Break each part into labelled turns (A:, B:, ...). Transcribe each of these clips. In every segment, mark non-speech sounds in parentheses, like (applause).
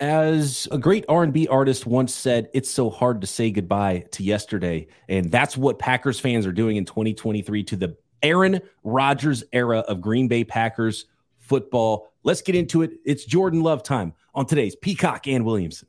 A: as a great R&B artist once said, it's so hard to say goodbye to yesterday. And that's what Packers fans are doing in 2023 to the Aaron Rodgers era of Green Bay Packers football. Let's get into it. It's Jordan Love time on today's Peacock and Williamson.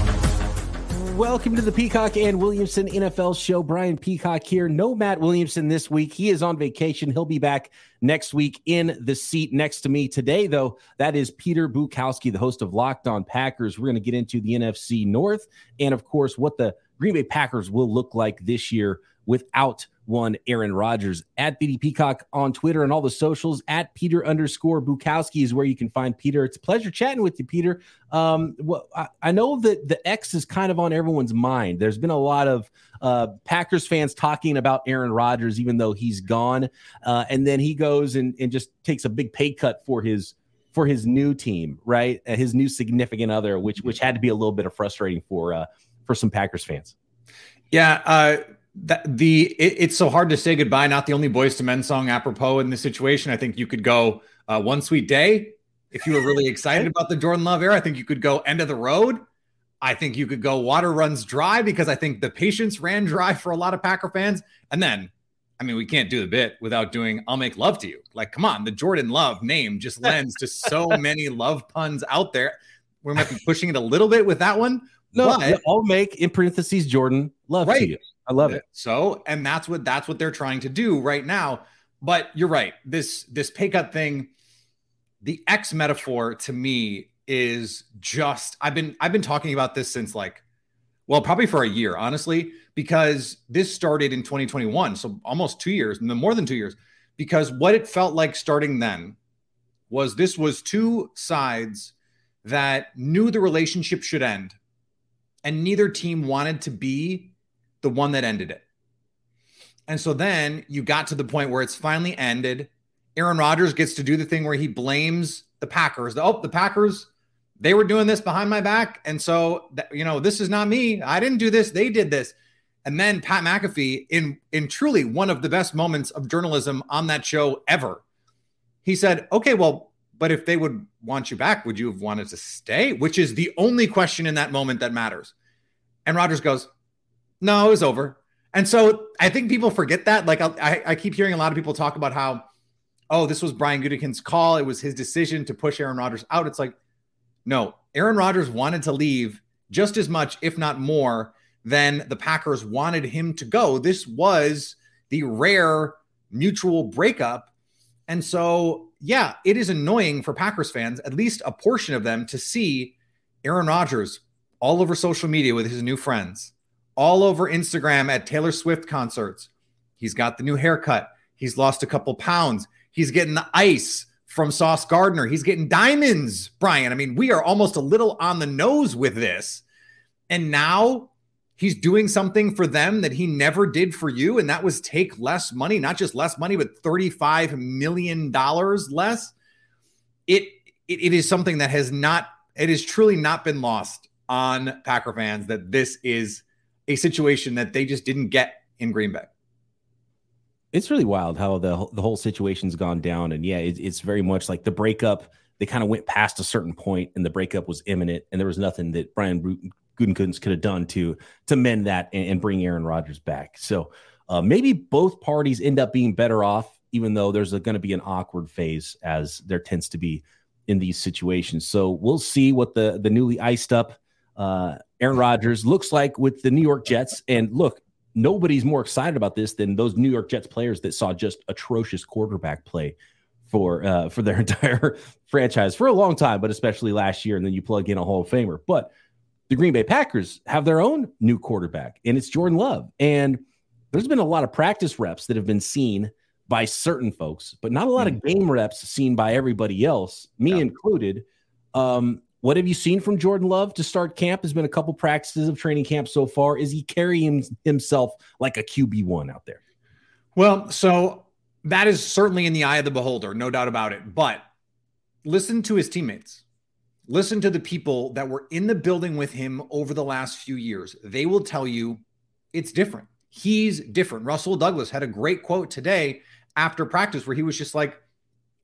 A: Welcome to the Peacock and Williamson NFL show. Brian Peacock here. No Matt Williamson this week. He is on vacation. He'll be back next week in the seat next to me. Today, though, that is Peter Bukowski, the host of Locked On Packers. We're going to get into the NFC North and, of course, what the Green Bay Packers will look like this year without one Aaron Rodgers at BD Peacock on Twitter and all the socials at Peter underscore Bukowski is where you can find Peter. It's a pleasure chatting with you, Peter. Um, well, I, I, know that the X is kind of on everyone's mind. There's been a lot of uh, Packers fans talking about Aaron Rodgers, even though he's gone, uh, and then he goes and, and just takes a big pay cut for his for his new team, right? Uh, his new significant other, which which had to be a little bit of frustrating for uh, for some Packers fans.
B: Yeah, uh, that the it, it's so hard to say goodbye. Not the only Boyz II Men song apropos in this situation. I think you could go uh, "One Sweet Day" if you were really (laughs) excited about the Jordan Love era. I think you could go "End of the Road." I think you could go "Water Runs Dry" because I think the patience ran dry for a lot of Packer fans. And then, I mean, we can't do the bit without doing "I'll Make Love to You." Like, come on, the Jordan Love name just lends to so (laughs) many love puns out there. We might be pushing it a little bit with that one.
A: No, but, I'll make in parentheses Jordan love right. to you. I love it.
B: So, and that's what that's what they're trying to do right now. But you're right. This this pay cut thing, the X metaphor to me is just I've been I've been talking about this since like well, probably for a year, honestly, because this started in 2021, so almost 2 years, more than 2 years, because what it felt like starting then was this was two sides that knew the relationship should end and neither team wanted to be the one that ended it. And so then you got to the point where it's finally ended. Aaron Rodgers gets to do the thing where he blames the Packers. Oh, the Packers, they were doing this behind my back. And so, you know, this is not me. I didn't do this. They did this. And then Pat McAfee, in, in truly one of the best moments of journalism on that show ever, he said, okay, well, but if they would want you back, would you have wanted to stay? Which is the only question in that moment that matters. And Rodgers goes, no, it was over. And so I think people forget that. Like I, I keep hearing a lot of people talk about how, oh, this was Brian Gutekunst's call. It was his decision to push Aaron Rodgers out. It's like, no, Aaron Rodgers wanted to leave just as much, if not more, than the Packers wanted him to go. This was the rare mutual breakup. And so, yeah, it is annoying for Packers fans, at least a portion of them, to see Aaron Rodgers all over social media with his new friends all over Instagram at Taylor Swift concerts. He's got the new haircut. He's lost a couple pounds. He's getting the ice from Sauce Gardner. He's getting diamonds, Brian. I mean, we are almost a little on the nose with this. And now he's doing something for them that he never did for you. And that was take less money, not just less money, but $35 million less. It, it, it is something that has not, it has truly not been lost on Packer fans that this is a situation that they just didn't get in Green Bay.
A: It's really wild how the the whole situation's gone down, and yeah, it, it's very much like the breakup. They kind of went past a certain point, and the breakup was imminent, and there was nothing that Brian Gutekunst could have done to to mend that and, and bring Aaron Rodgers back. So uh, maybe both parties end up being better off, even though there's going to be an awkward phase as there tends to be in these situations. So we'll see what the the newly iced up uh, Aaron Rodgers looks like with the New York Jets. And look, nobody's more excited about this than those New York Jets players that saw just atrocious quarterback play for uh, for their (laughs) entire franchise for a long time, but especially last year. And then you plug in a Hall of Famer. But the Green Bay Packers have their own new quarterback, and it's Jordan Love. And there's been a lot of practice reps that have been seen by certain folks, but not a lot of hmm. game reps seen by everybody else, me yeah. included. Um, What have you seen from Jordan Love to start camp? Has been a couple practices of training camp so far. Is he carrying himself like a QB one out there?
B: Well, so that is certainly in the eye of the beholder, no doubt about it. But listen to his teammates. Listen to the people that were in the building with him over the last few years. They will tell you it's different. He's different. Rasul Douglas had a great quote today after practice where he was just like,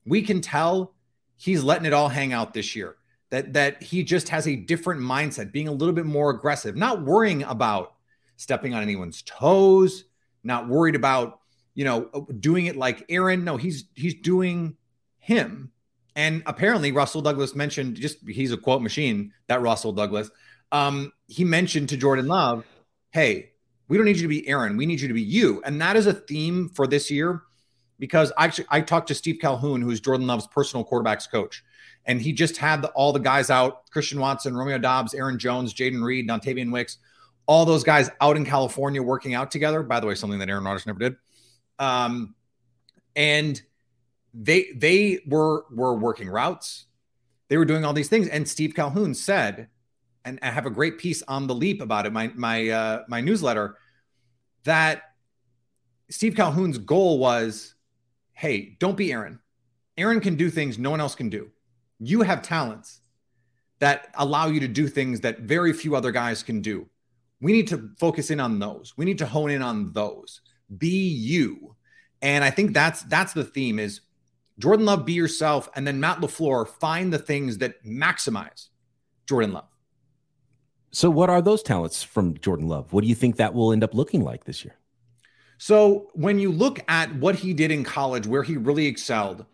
B: we can tell he's letting it all hang out this year. That that he just has a different mindset, being a little bit more aggressive, not worrying about stepping on anyone's toes, not worried about, you know, doing it like Aaron. No, he's he's doing him. And apparently Rasul Douglas mentioned just he's a quote machine, that Rasul Douglas. Um, he mentioned to Jordan Love, hey, we don't need you to be Aaron. We need you to be you. And that is a theme for this year because I actually I talked to Steve Calhoun, who's Jordan Love's personal quarterbacks coach, and he just had the, all the guys out: Christian Watson, Romeo Doubs, Aaron Jones, Jayden Reed, Dontayvion Wicks, all those guys out in California working out together. By the way, something that Aaron Rodgers never did. Um, and they they were were working routes. They were doing all these things, and Steve Calhoun said, and I have a great piece on the Leap about it. My my uh, my newsletter that Steve Calhoun's goal was hey, don't be Aaron. Aaron can do things no one else can do. You have talents that allow you to do things that very few other guys can do. We need to focus in on those. We need to hone in on those. Be you. And I think that's that's the theme is Jordan Love be yourself and then Matt LaFleur find the things that maximize Jordan Love.
A: So what are those talents from Jordan Love? What do you think that will end up looking like this year?
B: So when you look at what he did in college, where he really excelled,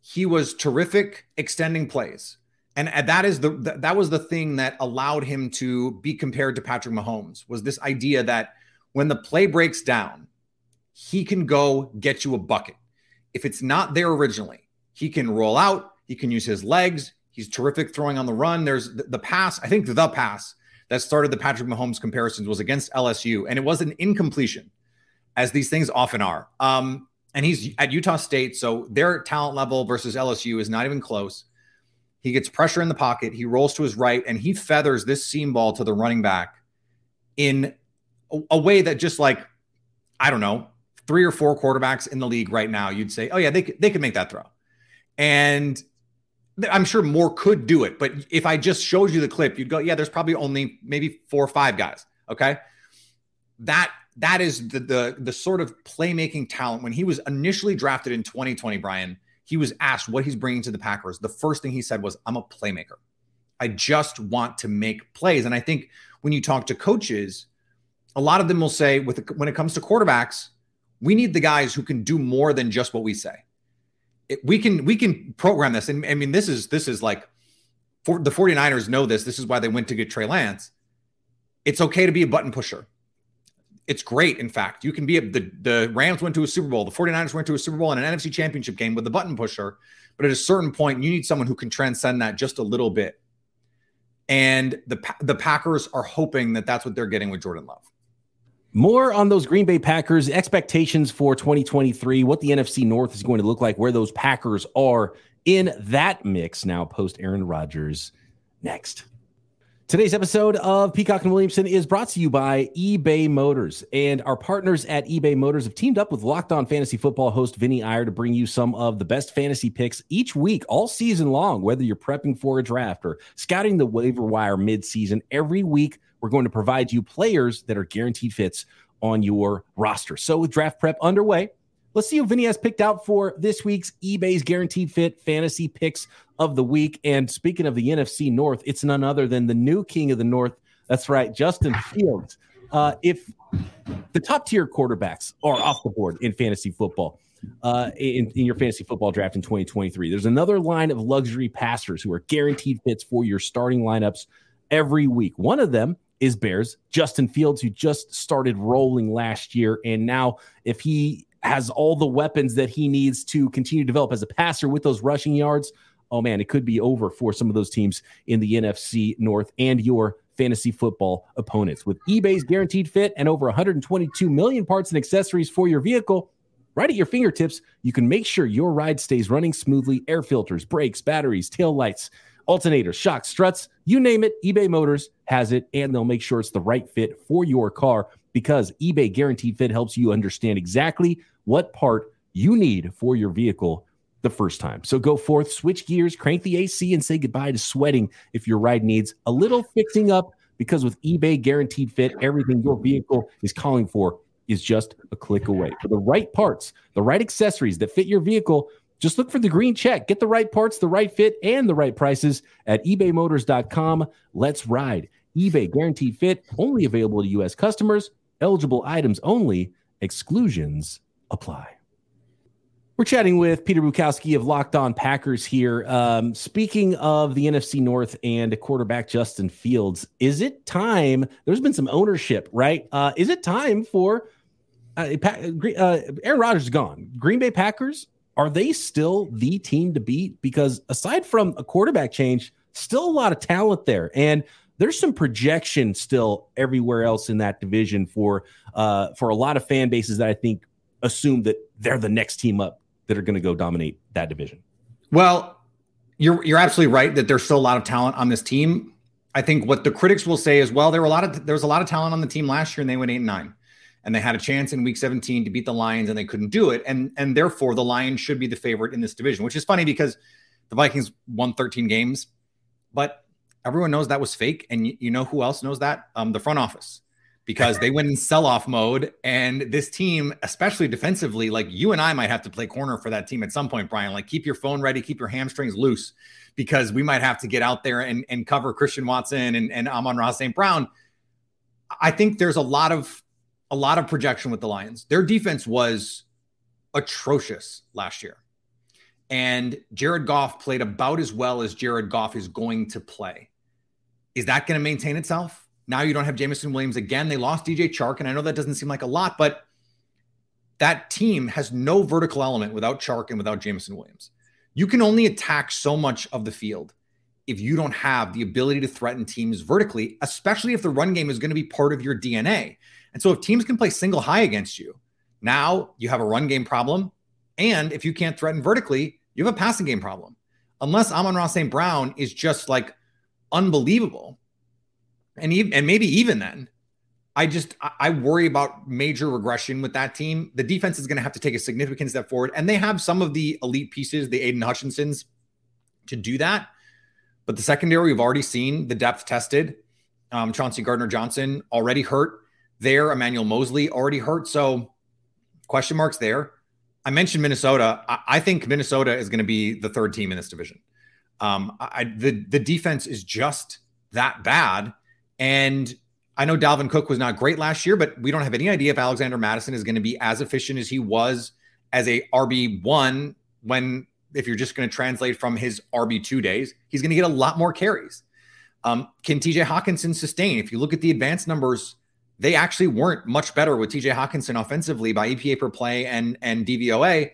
B: he was terrific extending plays. And that is the that was the thing that allowed him to be compared to Patrick Mahomes was this idea that when the play breaks down, he can go get you a bucket. If it's not there originally, he can roll out, he can use his legs. He's terrific throwing on the run. There's the, pass, I think the pass that started the Patrick Mahomes comparisons was against LSU, and it was an incompletion as these things often are. Um, and he's at Utah State, so their talent level versus LSU is not even close. He gets pressure in the pocket, he rolls to his right, and he feathers this seam ball to the running back in a, a way that just like, I don't know, three or four quarterbacks in the league right now, you'd say, oh, yeah, they they could make that throw. And I'm sure more could do it. But if I just showed you the clip, you'd go, yeah, there's probably only maybe four or five guys. Okay. That that is the, the the sort of playmaking talent. When he was initially drafted in 2020, Brian, he was asked what he's bringing to the Packers. The first thing he said was, "I'm a playmaker. I just want to make plays." And I think when you talk to coaches, a lot of them will say, with when it comes to quarterbacks, we need the guys who can do more than just what we say. It, we can we can program this, and I mean this is this is like for, the 49ers know this. This is why they went to get Trey Lance. It's okay to be a button pusher it's great. In fact, you can be a, the the Rams went to a Super Bowl, the 49ers went to a Super Bowl and an NFC championship game with the button pusher. But at a certain point, you need someone who can transcend that just a little bit. And the the Packers are hoping that that's what they're getting with Jordan Love.
A: More on those Green Bay Packers expectations for 2023, what the NFC North is going to look like, where those Packers are in that mix now post Aaron Rodgers next. Today's episode of Peacock and Williamson is brought to you by eBay Motors. And our partners at eBay Motors have teamed up with Locked On Fantasy Football host Vinny Iyer to bring you some of the best fantasy picks each week, all season long, whether you're prepping for a draft or scouting the waiver wire midseason. Every week, we're going to provide you players that are guaranteed fits on your roster. So, with draft prep underway, Let's see who Vinny has picked out for this week's eBay's Guaranteed Fit Fantasy Picks of the Week. And speaking of the NFC North, it's none other than the new king of the North. That's right, Justin Fields. Uh, if the top tier quarterbacks are off the board in fantasy football, uh, in, in your fantasy football draft in 2023, there's another line of luxury passers who are guaranteed fits for your starting lineups every week. One of them is Bears, Justin Fields, who just started rolling last year. And now, if he has all the weapons that he needs to continue to develop as a passer with those rushing yards. Oh man, it could be over for some of those teams in the NFC North and your fantasy football opponents. With eBay's guaranteed fit and over 122 million parts and accessories for your vehicle, right at your fingertips, you can make sure your ride stays running smoothly. Air filters, brakes, batteries, tail lights, alternators, shocks, struts, you name it, eBay Motors has it, and they'll make sure it's the right fit for your car because eBay Guaranteed Fit helps you understand exactly what part you need for your vehicle the first time. So go forth, switch gears, crank the AC, and say goodbye to sweating if your ride needs a little fixing up. Because with eBay Guaranteed Fit, everything your vehicle is calling for is just a click away. For the right parts, the right accessories that fit your vehicle, just look for the green check. Get the right parts, the right fit, and the right prices at ebaymotors.com. Let's ride. eBay Guaranteed Fit, only available to U.S. customers, eligible items only, exclusions apply. We're chatting with Peter Bukowski of Locked On Packers here. Um, speaking of the NFC North and quarterback Justin Fields, is it time? There's been some ownership, right? Uh, is it time for uh, uh, Aaron Rodgers gone? Green Bay Packers are they still the team to beat? Because aside from a quarterback change, still a lot of talent there, and there's some projection still everywhere else in that division for uh, for a lot of fan bases that I think assume that they're the next team up that are going to go dominate that division.
B: Well, you're you're absolutely right that there's still a lot of talent on this team. I think what the critics will say is, well, there were a lot of there was a lot of talent on the team last year, and they went eight and nine, and they had a chance in Week 17 to beat the Lions, and they couldn't do it, and and therefore the Lions should be the favorite in this division, which is funny because the Vikings won 13 games, but everyone knows that was fake, and you, you know who else knows that? Um, the front office because they went in sell off mode. And this team, especially defensively, like you and I might have to play corner for that team at some point, Brian. Like keep your phone ready, keep your hamstrings loose because we might have to get out there and, and cover Christian Watson and, and Amon-Ra St. Brown. I think there's a lot of a lot of projection with the Lions. Their defense was atrocious last year. And Jared Goff played about as well as Jared Goff is going to play. Is that going to maintain itself? Now you don't have Jameson Williams again. They lost DJ Chark, and I know that doesn't seem like a lot, but that team has no vertical element without Chark and without Jameson Williams. You can only attack so much of the field if you don't have the ability to threaten teams vertically, especially if the run game is going to be part of your DNA. And so if teams can play single high against you, now you have a run game problem. And if you can't threaten vertically, you have a passing game problem. Unless Amon-Ra St. Brown is just like unbelievable, and even and maybe even then, I just I worry about major regression with that team. The defense is going to have to take a significant step forward, and they have some of the elite pieces, the Aidan Hutchinsons, to do that. But the secondary, we've already seen the depth tested. Um, Chauncey Gardner Johnson already hurt there. Emmanuel Moseley already hurt. So question marks there. I mentioned Minnesota. I, I think Minnesota is going to be the third team in this division. Um, I, the the defense is just that bad and I know Dalvin Cook was not great last year, but we don't have any idea if Alexander Mattison is going to be as efficient as he was as a RB1 when, if you're just going to translate from his RB2 days, he's going to get a lot more carries. Um, can TJ Hockenson sustain? If you look at the advanced numbers, they actually weren't much better with TJ Hockenson offensively by EPA per play and, and DVOA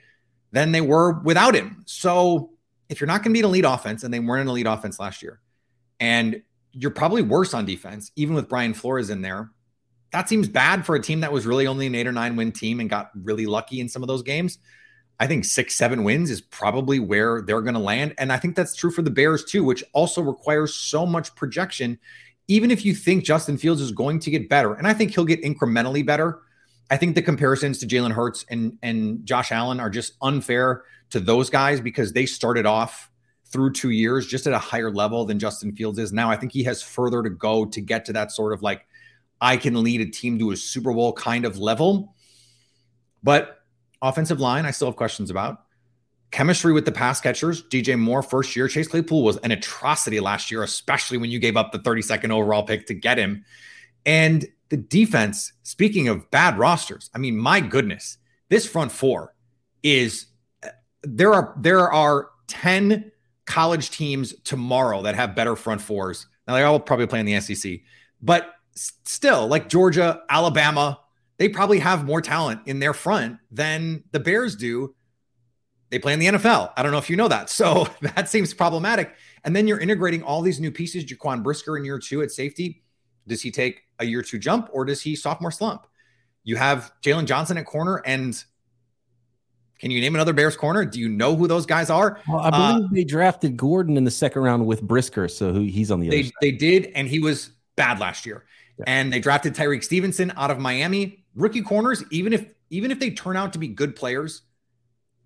B: than they were without him. So if you're not going to be an elite offense, and they weren't an elite offense last year, and you're probably worse on defense, even with Brian Flores in there. That seems bad for a team that was really only an eight or nine win team and got really lucky in some of those games. I think six, seven wins is probably where they're going to land. And I think that's true for the Bears too, which also requires so much projection. Even if you think Justin Fields is going to get better, and I think he'll get incrementally better, I think the comparisons to Jalen Hurts and, and Josh Allen are just unfair to those guys because they started off through two years just at a higher level than Justin Fields is now. I think he has further to go to get to that sort of like, I can lead a team to a Super Bowl kind of level. But offensive line, I still have questions about. Chemistry with the pass catchers, DJ Moore, first year. Chase Claypool was an atrocity last year, especially when you gave up the 32nd overall pick to get him. And the defense, speaking of bad rosters, I mean, my goodness, this front four is uh, there are there are 10 college teams tomorrow that have better front fours. Now they all probably play in the SEC, but still, like Georgia, Alabama, they probably have more talent in their front than the Bears do. They play in the NFL. I don't know if you know that. So (laughs) that seems problematic. And then you're integrating all these new pieces. Jaquan Brisker in year two at safety. Does he take a year two jump or does he sophomore slump? You have Jaylon Johnson at corner and Can you name another Bears corner? Do you know who those guys are?
A: Well, I believe uh, they drafted Gordon in the second round with Brisker, so he's on the
B: they,
A: other. Side.
B: They did, and he was bad last year. Yeah. And they drafted Tyrique Stevenson out of Miami. Rookie corners, even if even if they turn out to be good players,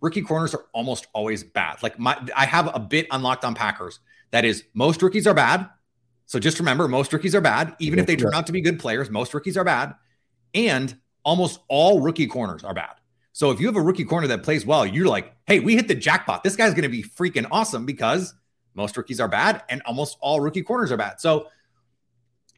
B: rookie corners are almost always bad. Like my, I have a bit unlocked on Packers. That is, most rookies are bad. So just remember, most rookies are bad. Even if they turn out to be good players, most rookies are bad. And almost all rookie corners are bad. So if you have a rookie corner that plays well, you're like, hey, we hit the jackpot. This guy's going to be freaking awesome because most rookies are bad and almost all rookie corners are bad. So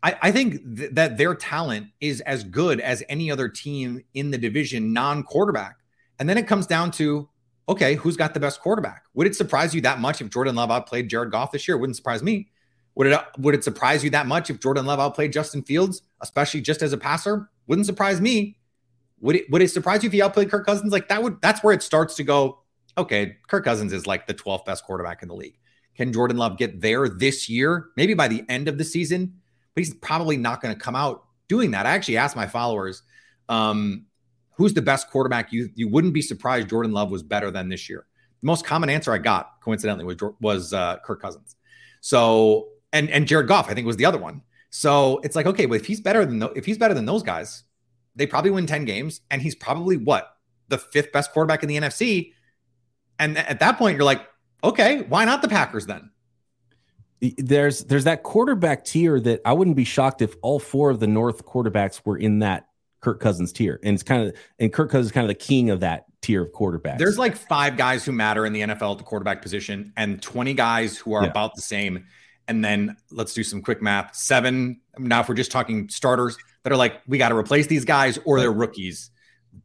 B: I, I think th- that their talent is as good as any other team in the division, non quarterback. And then it comes down to, okay, who's got the best quarterback? Would it surprise you that much if Jordan Love outplayed Jared Goff this year? It wouldn't surprise me. Would it would it surprise you that much if Jordan Love outplayed Justin Fields, especially just as a passer? Wouldn't surprise me. Would it would it surprise you if he outplayed Kirk Cousins? Like that would that's where it starts to go. Okay, Kirk Cousins is like the 12th best quarterback in the league. Can Jordan Love get there this year? Maybe by the end of the season, but he's probably not going to come out doing that. I actually asked my followers, um, who's the best quarterback you you wouldn't be surprised Jordan Love was better than this year. The most common answer I got, coincidentally, was was uh, Kirk Cousins. So and and Jared Goff, I think was the other one. So it's like, okay, well, if he's better than if he's better than those guys, they probably win 10 games, and he's probably what the fifth best quarterback in the NFC. And at that point, you're like, okay, why not the Packers then?
A: There's there's that quarterback tier that I wouldn't be shocked if all four of the North quarterbacks were in that Kirk Cousins tier, and it's kind of and Kirk Cousins is kind of the king of that tier of quarterbacks.
B: There's like five guys who matter in the NFL at the quarterback position, and 20 guys who are yeah. about the same. And then let's do some quick math. Seven. Now, if we're just talking starters, that are like, we got to replace these guys or they're rookies.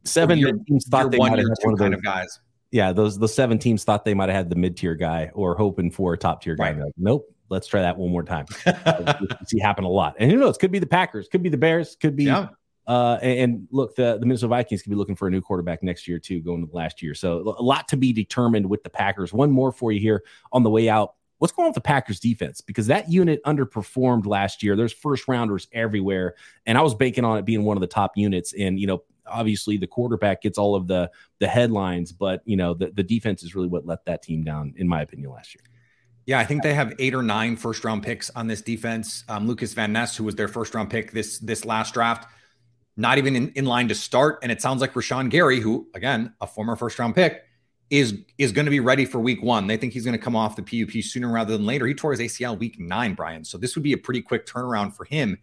A: Seven teams thought they might have
B: had one of kind of guys.
A: Yeah, those the seven teams thought they might have had the mid tier guy or hoping for a top tier guy. Right. Like, nope, let's try that one more time. (laughs) see happen a lot. And who knows? Could be the Packers, could be the Bears, could be. Yeah. Uh, and, and, look, the, the Minnesota Vikings could be looking for a new quarterback next year too, going to last year. So a lot to be determined with the Packers. One more for you here on the way out what's going on with the Packers defense? Because that unit underperformed last year. There's first rounders everywhere. And I was banking on it being one of the top units. And, you know, obviously the quarterback gets all of the the headlines, but you know, the, the defense is really what let that team down, in my opinion, last year.
B: Yeah, I think they have eight or nine first round picks on this defense. Um, Lucas Van Ness, who was their first round pick this this last draft, not even in, in line to start. And it sounds like Rashan Gary, who again, a former first round pick, is is going to be ready for week one. They think he's going to come off the PUP sooner rather than later. He tore his ACL week nine, Brian. So this would be a pretty quick turnaround for him.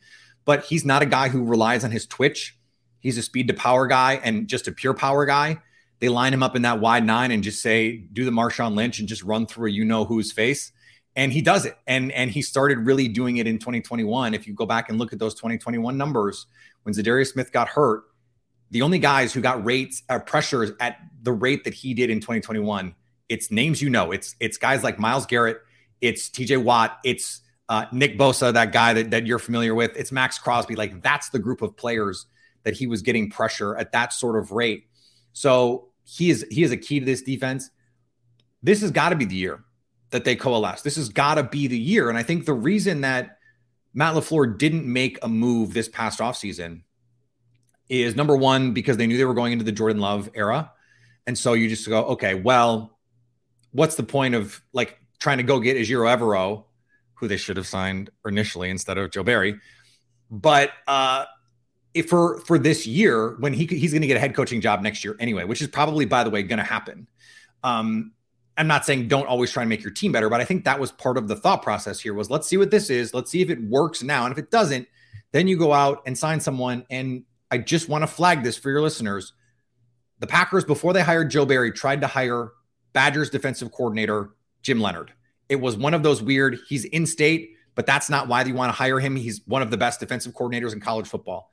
B: But he's not a guy who relies on his twitch. He's a speed to power guy and just a pure power guy. They line him up in that wide nine and just say, do the Marshawn Lynch and just run through a you know whose face. And he does it. And and he started really doing it in 2021. If you go back and look at those 2021 numbers, when Za'Darius Smith got hurt, the only guys who got rates uh, pressures at the rate that he did in 2021 it's names you know. It's it's guys like Myles Garrett it's tj watt it's uh, nick bosa that guy that, that you're familiar with it's Maxx Crosby. Like that's the group of players that he was getting pressure at that sort of rate. So he is he is a key to this defense. This has got to be the year that they coalesce. This has got to be the year and i think the reason that matt lafleur didn't make a move this past offseason is number one because they knew they were going into the Jordan Love era, and so you just go, okay, well, what's the point of like trying to go get Ejiro Evero, who they should have signed initially instead of Joe Barry, but uh, if for for this year when he he's going to get a head coaching job next year anyway, which is probably by the way going to happen. Um, I'm not saying don't always try and make your team better, but I think that was part of the thought process here was let's see what this is, let's see if it works now, and if it doesn't, then you go out and sign someone and I just want to flag this for your listeners. The Packers, before they hired Joe Barry, tried to hire Badgers defensive coordinator Jim Leonhard. It was one of those weird, he's in state, but that's not why you want to hire him. He's one of the best defensive coordinators in college football.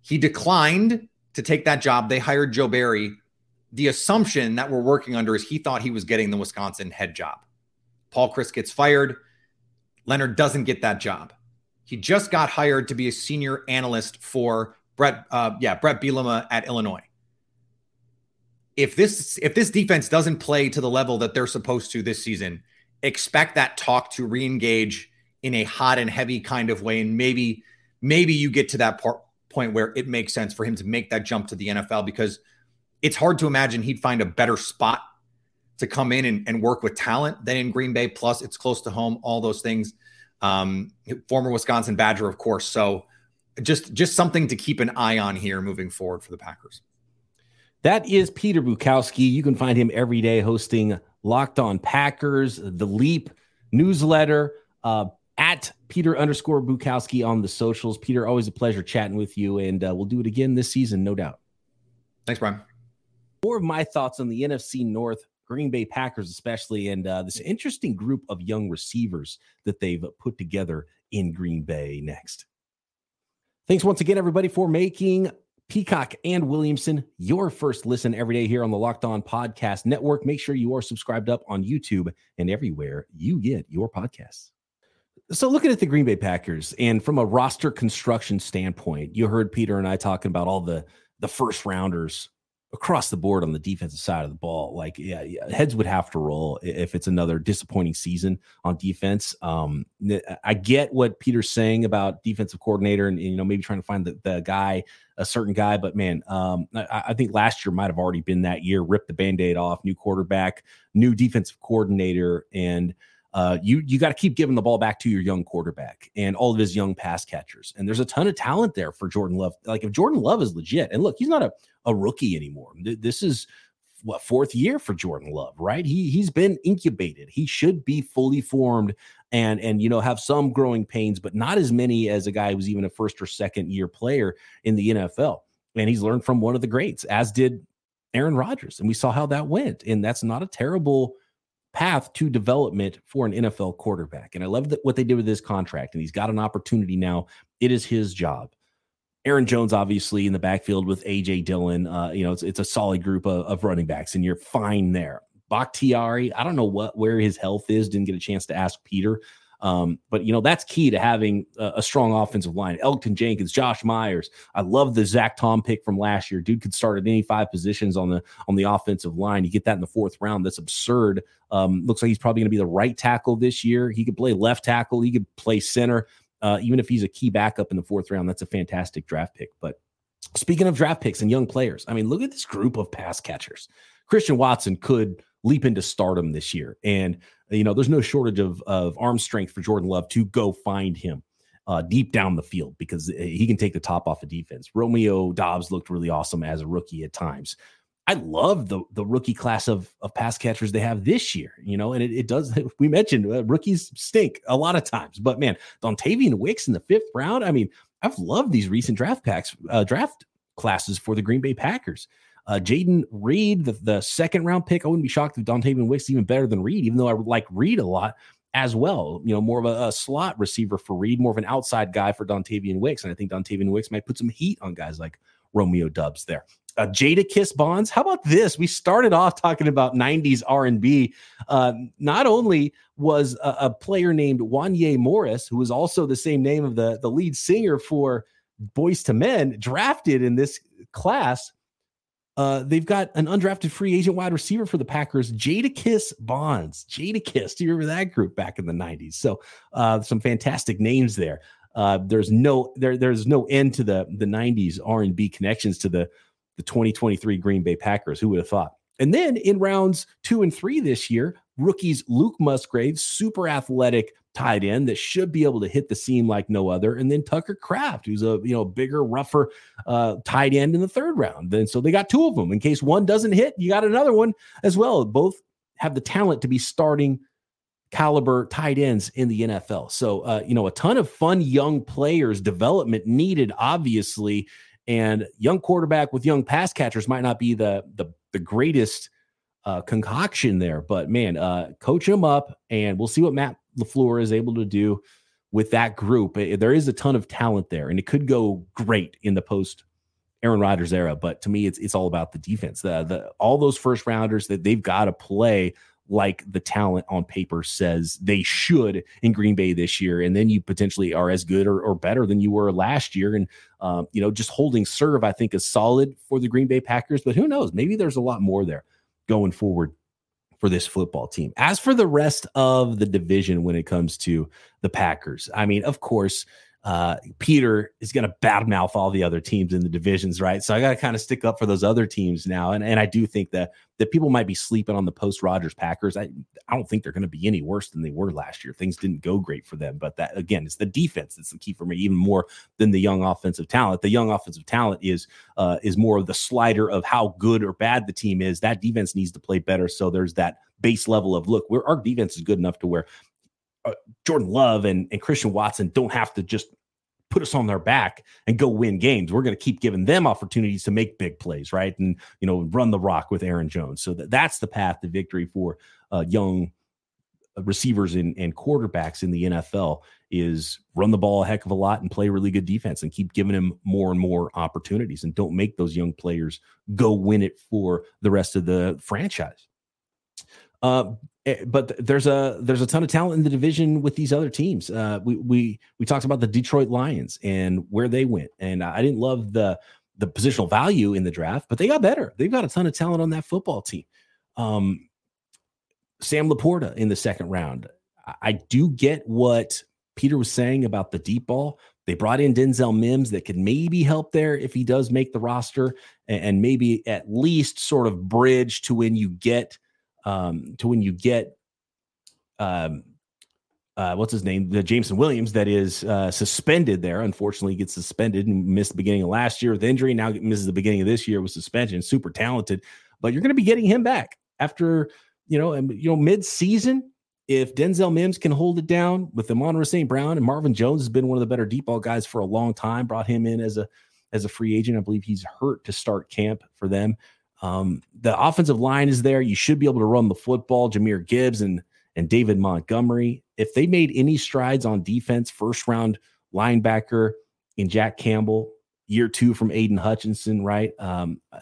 B: He declined to take that job. They hired Joe Barry. The assumption that we're working under is he thought he was getting the Wisconsin head job. Paul Chryst gets fired. Leonard doesn't get that job. He just got hired to be a senior analyst for Brett, uh, yeah, Bret Bielema at Illinois. If this if this defense doesn't play to the level that they're supposed to this season, expect that talk to reengage in a hot and heavy kind of way, and maybe maybe you get to that part, point where it makes sense for him to make that jump to the NFL because it's hard to imagine he'd find a better spot to come in and, and work with talent than in Green Bay. Plus, it's close to home, all those things. Um, former Wisconsin Badger, of course. So just just something to keep an eye on here moving forward for the Packers.
A: That is Peter Bukowski. You can find him every day hosting Locked On Packers, the Leap newsletter, uh, at Peter underscore Bukowski on the socials. Peter, always a pleasure chatting with you, and uh, we'll do it again this season, no doubt.
B: Thanks, Brian.
A: More of my thoughts on the NFC North, Green Bay Packers, especially, and uh, this interesting group of young receivers that they've put together in Green Bay next. Thanks once again, everybody, for making Peacock and Williamson your first listen every day here on the Locked On Podcast Network. Make sure you are subscribed up on YouTube and everywhere you get your podcasts. So, looking at the Green Bay Packers, and from a roster construction standpoint, you heard Peter and I talking about all the the first rounders across the board on the defensive side of the ball. Like, yeah, yeah, heads would have to roll if it's another disappointing season on defense. Um, I get what Peter's saying about defensive coordinator and, and you know maybe trying to find the, the guy, a certain guy. But man, um, I, I, think last year might have already been that year. Rip the band-aid off, new quarterback, new defensive coordinator, and uh, you you got to keep giving the ball back to your young quarterback and all of his young pass catchers. And there's a ton of talent there for Jordan Love. Like if Jordan Love is legit, and look, he's not a, a rookie anymore. This is what fourth year for Jordan Love, right? He he's been incubated. He should be fully formed and and you know have some growing pains, but not as many as a guy who's even a first or second year player in the NFL. And he's learned from one of the greats, as did Aaron Rodgers. And we saw how that went. And that's not a terrible path to development for an NFL quarterback. And I love that what they did with this contract. And he's got an opportunity now. It is his job. Aaron Jones, obviously, in the backfield with AJ Dillon. Uh, you know, it's, it's a solid group of, of running backs, and you're fine there. Bakhtiari, I don't know what where his health is. Didn't get a chance to ask Peter. Um, but you know that's key to having a, a, strong offensive line. Elgton Jenkins, Josh Myers. I love the Zach Tom pick from last year. Dude could start at any five positions on the on the offensive line. You get that in the fourth round. That's absurd. Um, looks like he's probably going to be the right tackle this year. He could play left tackle. He could play center. Uh, even if he's a key backup in the fourth round, that's a fantastic draft pick. But speaking of draft picks and young players, I mean, look at this group of pass catchers. Christian Watson could leap into stardom this year. And, you know, there's no shortage of, of arm strength for Jordan Love to go find him uh, deep down the field because he can take the top off of defense. Romeo Doubs looked really awesome as a rookie at times. I love the the rookie class of of pass catchers they have this year, you know, and it, it does. (laughs) We mentioned uh, rookies stink a lot of times, but man, Dontayvion Wicks in the fifth round. I mean, I've loved these recent draft packs, uh, draft classes for the Green Bay Packers. Uh, Jayden Reed, the, the second round pick. I wouldn't be shocked if Dontayvion Wicks even better than Reed, even though I would like Reed a lot as well. You know, more of a, a, slot receiver for Reed, more of an outside guy for Dontayvion Wicks. And I think Dontayvion Wicks might put some heat on guys like Romeo Doubs there. Uh, Jadakis Bonds. How about this? We started off talking about 90s R&B. Uh, not only was a, a player named Wanya Morris, who was also the same name of the, the lead singer for Boyz II Men, drafted in this class, uh, they've got an undrafted free agent wide receiver for the Packers, Jadakis Bonds. Jadakiss, do you remember that group back in the 90s? So uh, some fantastic names there. Uh, there's no there there's no end to the the 90s R&B connections to the the 2023 Green Bay Packers. Who would have thought? And then in rounds two and three this year, rookies Luke Musgrave, super athletic tight end that should be able to hit the seam like no other. And then Tucker Kraft, who's a you know bigger, rougher uh, tight end in the third round. Then so they got two of them. In case one doesn't hit, you got another one as well. Both have the talent to be starting caliber tight ends in the NFL. So uh, you know a ton of fun young players development needed, obviously. And young quarterback with young pass catchers might not be the the, the greatest uh, concoction there, but man, uh, coach them up, and we'll see what Matt LaFleur is able to do with that group. There is a ton of talent there, and it could go great in the post Aaron Rodgers era. But to me, it's it's all about the defense. The the all those first rounders that they've got to play like the talent on paper says they should in Green Bay this year, and then you potentially are as good or, or better than you were last year. And um, you know, just holding serve, I think, is solid for the Green Bay Packers. But who knows? Maybe there's a lot more there going forward for this football team. As for the rest of the division when it comes to the Packers, I mean, of course, uh, Peter is going to badmouth all the other teams in the divisions, right? So I got to kind of stick up for those other teams now, and and I do think that that people might be sleeping on the post Rodgers Packers. I I don't think they're going to be any worse than they were last year. Things didn't go great for them, but that again, it's the defense that's the key for me, even more than the young offensive talent. The young offensive talent is uh, is more of the slider of how good or bad the team is. That defense needs to play better. So there's that base level of look, where our defense is good enough to where uh, Jordan Love and, and Christian Watson don't have to just put us on their back and go win games. We're going to keep giving them opportunities to make big plays, right? And you know, run the rock with Aaron Jones. So that, that's the path to victory for uh, young receivers and, and quarterbacks in the NFL is run the ball a heck of a lot and play really good defense and keep giving them more and more opportunities and don't make those young players go win it for the rest of the franchise. Uh, but there's a there's a ton of talent in the division with these other teams. Uh, we we we talked about the Detroit Lions and where they went, and I didn't love the the positional value in the draft, but they got better. They've got a ton of talent on that football team. Um, Sam LaPorta in the second round. I do get what Peter was saying about the deep ball. They brought in Denzel Mims that could maybe help there if he does make the roster, and, and maybe at least sort of bridge to when you get um, to when you get um, uh, what's his name, the Jameson Williams, that is uh, suspended there. Unfortunately, gets suspended and missed the beginning of last year with injury. Now misses the beginning of this year with suspension. Super talented, but you're going to be getting him back after you know, you know, mid season. If Denzel Mims can hold it down with the Amon St. Brown and Marvin Jones has been one of the better deep ball guys for a long time. Brought him in as a as a free agent. I believe he's hurt to start camp for them. Um, the offensive line is there. You should be able to run the football. Jahmyr Gibbs and and David Montgomery. If they made any strides on defense, first round linebacker in Jack Campbell, year two from Aidan Hutchinson, right? Um, uh,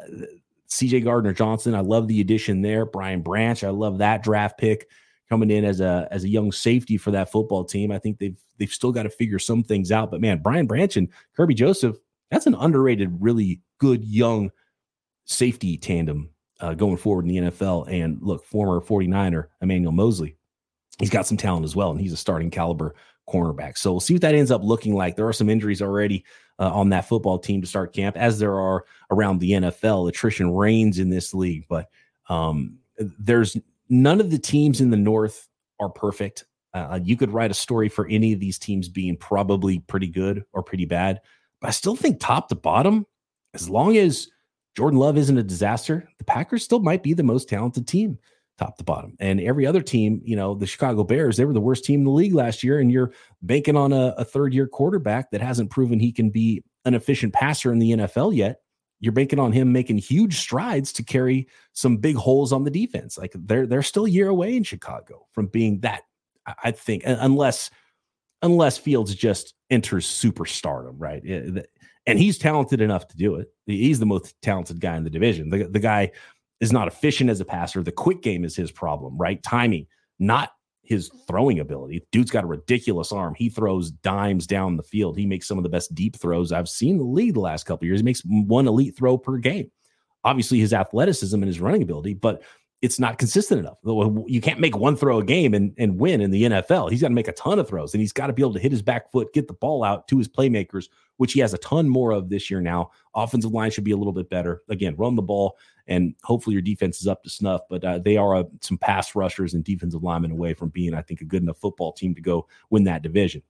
A: CJ Gardner Johnson, I love the addition there. Brian Branch, I love that draft pick coming in as a as a young safety for that football team. I think they've they've still got to figure some things out. But man, Brian Branch and Kerby Joseph, that's an underrated, really good young safety tandem uh, going forward in the NFL. And look, former 49er Emmanuel Moseley, he's got some talent as well, and he's a starting caliber cornerback. So we'll see what that ends up looking like. There are some injuries already uh, on that football team to start camp, as there are around the NFL. Attrition reigns in this league, but um, there's none of the teams in the North are perfect. Uh, you could write a story for any of these teams being probably pretty good or pretty bad, but I still think top to bottom, as long as Jordan Love isn't a disaster, the Packers still might be the most talented team top to bottom. And every other team, you know, the Chicago Bears, they were the worst team in the league last year. And you're banking on a, a third year quarterback that hasn't proven he can be an efficient passer in the NFL yet. You're banking on him making huge strides to carry some big holes on the defense. Like they're they're still a year away in Chicago from being that. I think unless unless Fields just enters superstardom, right? And he's talented enough to do it. He's the most talented guy in the division. The, the guy is not efficient as a passer. The quick game is his problem, right? Timing, not his throwing ability. Dude's got a ridiculous arm. He throws dimes down the field. He makes some of the best deep throws I've seen the league the last couple years. He makes one elite throw per game. Obviously, his athleticism and his running ability, but it's not consistent enough. You can't make one throw a game and, and win in the NFL. He's got to make a ton of throws and he's got to be able to hit his back foot, get the ball out to his playmakers, which he has a ton more of this year now. Offensive line should be a little bit better. Again, run the ball and hopefully your defense is up to snuff. But uh, they are uh, some pass rushers and defensive linemen away from being, I think, a good enough football team to go win that division.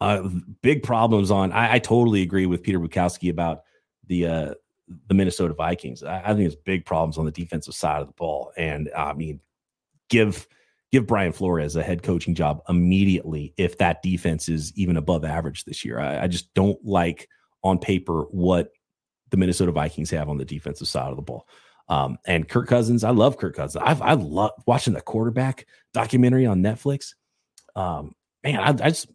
A: Uh, big problems on. I, I totally agree with Peter Bukowski about the uh, the Minnesota Vikings. I, I think it's big problems on the defensive side of the ball, and I mean, give give Brian Flores a head coaching job immediately if that defense is even above average this year. I, I just don't like on paper what the Minnesota Vikings have on the defensive side of the ball. Um, and Kirk Cousins, I love Kirk Cousins. I've I love watching the quarterback documentary on Netflix. Um, man, I, I just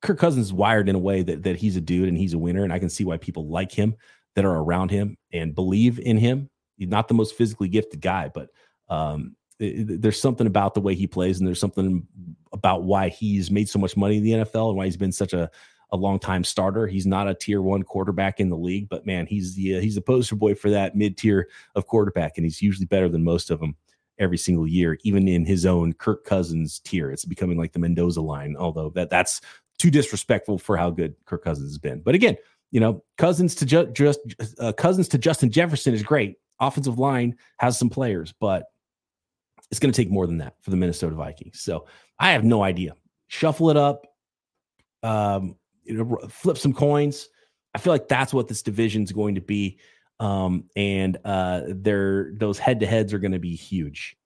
A: Kirk Cousins is wired in a way that that he's a dude and he's a winner, and I can see why people like him that are around him and believe in him. He's not the most physically gifted guy, but um, it, there's something about the way he plays, and there's something about why he's made so much money in the NFL and why he's been such a a long time starter. He's not a tier one quarterback in the league, but man, he's the uh, he's the poster boy for that mid tier of quarterback, and he's usually better than most of them every single year, even in his own Kirk Cousins tier. It's becoming like the Mendoza line, although that that's too disrespectful for how good Kirk Cousins has been. But again, you know, Cousins to ju- just uh, Cousins to Justin Jefferson is great. Offensive line has some players, but it's going to take more than that for the Minnesota Vikings. So I have no idea. Shuffle it up, um, you know, flip some coins. I feel like that's what this division is going to be. Um, and uh, they're those head to heads are going to be huge.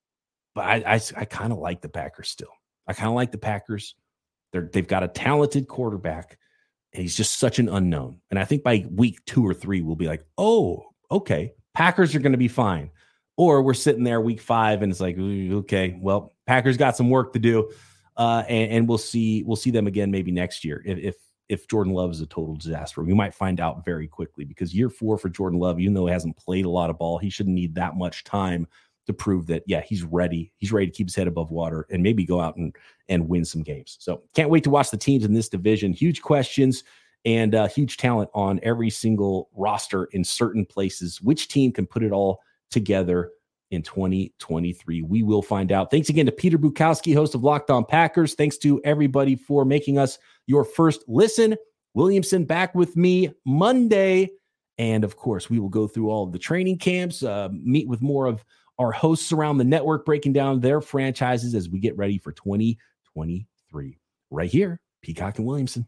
A: But I, I, I kind of like the Packers still. I kind of like the Packers. They're they've got a talented quarterback, and he's just such an unknown. And I think by week two or three, we'll be like, oh, okay, Packers are going to be fine. Or we're sitting there week five, and it's like, okay, well, Packers got some work to do, uh, and, and we'll see we'll see them again maybe next year if, if if Jordan Love is a total disaster. We might find out very quickly because year four for Jordan Love, even though he hasn't played a lot of ball, he shouldn't need that much time to prove that yeah he's ready. He's ready to keep his head above water and maybe go out and and win some games. So can't wait to watch the teams in this division. Huge questions and uh, huge talent on every single roster in certain places. Which team can put it all together in 2023 we will find out. Thanks again to peter bukowski host of locked on packers. Thanks to everybody for making us your first listen. Williamson back with me monday. And of course we will go through all of the training camps uh, meet with more of our hosts around the network breaking down their franchises as we get ready for 2023 right here, Peacock and Williamson.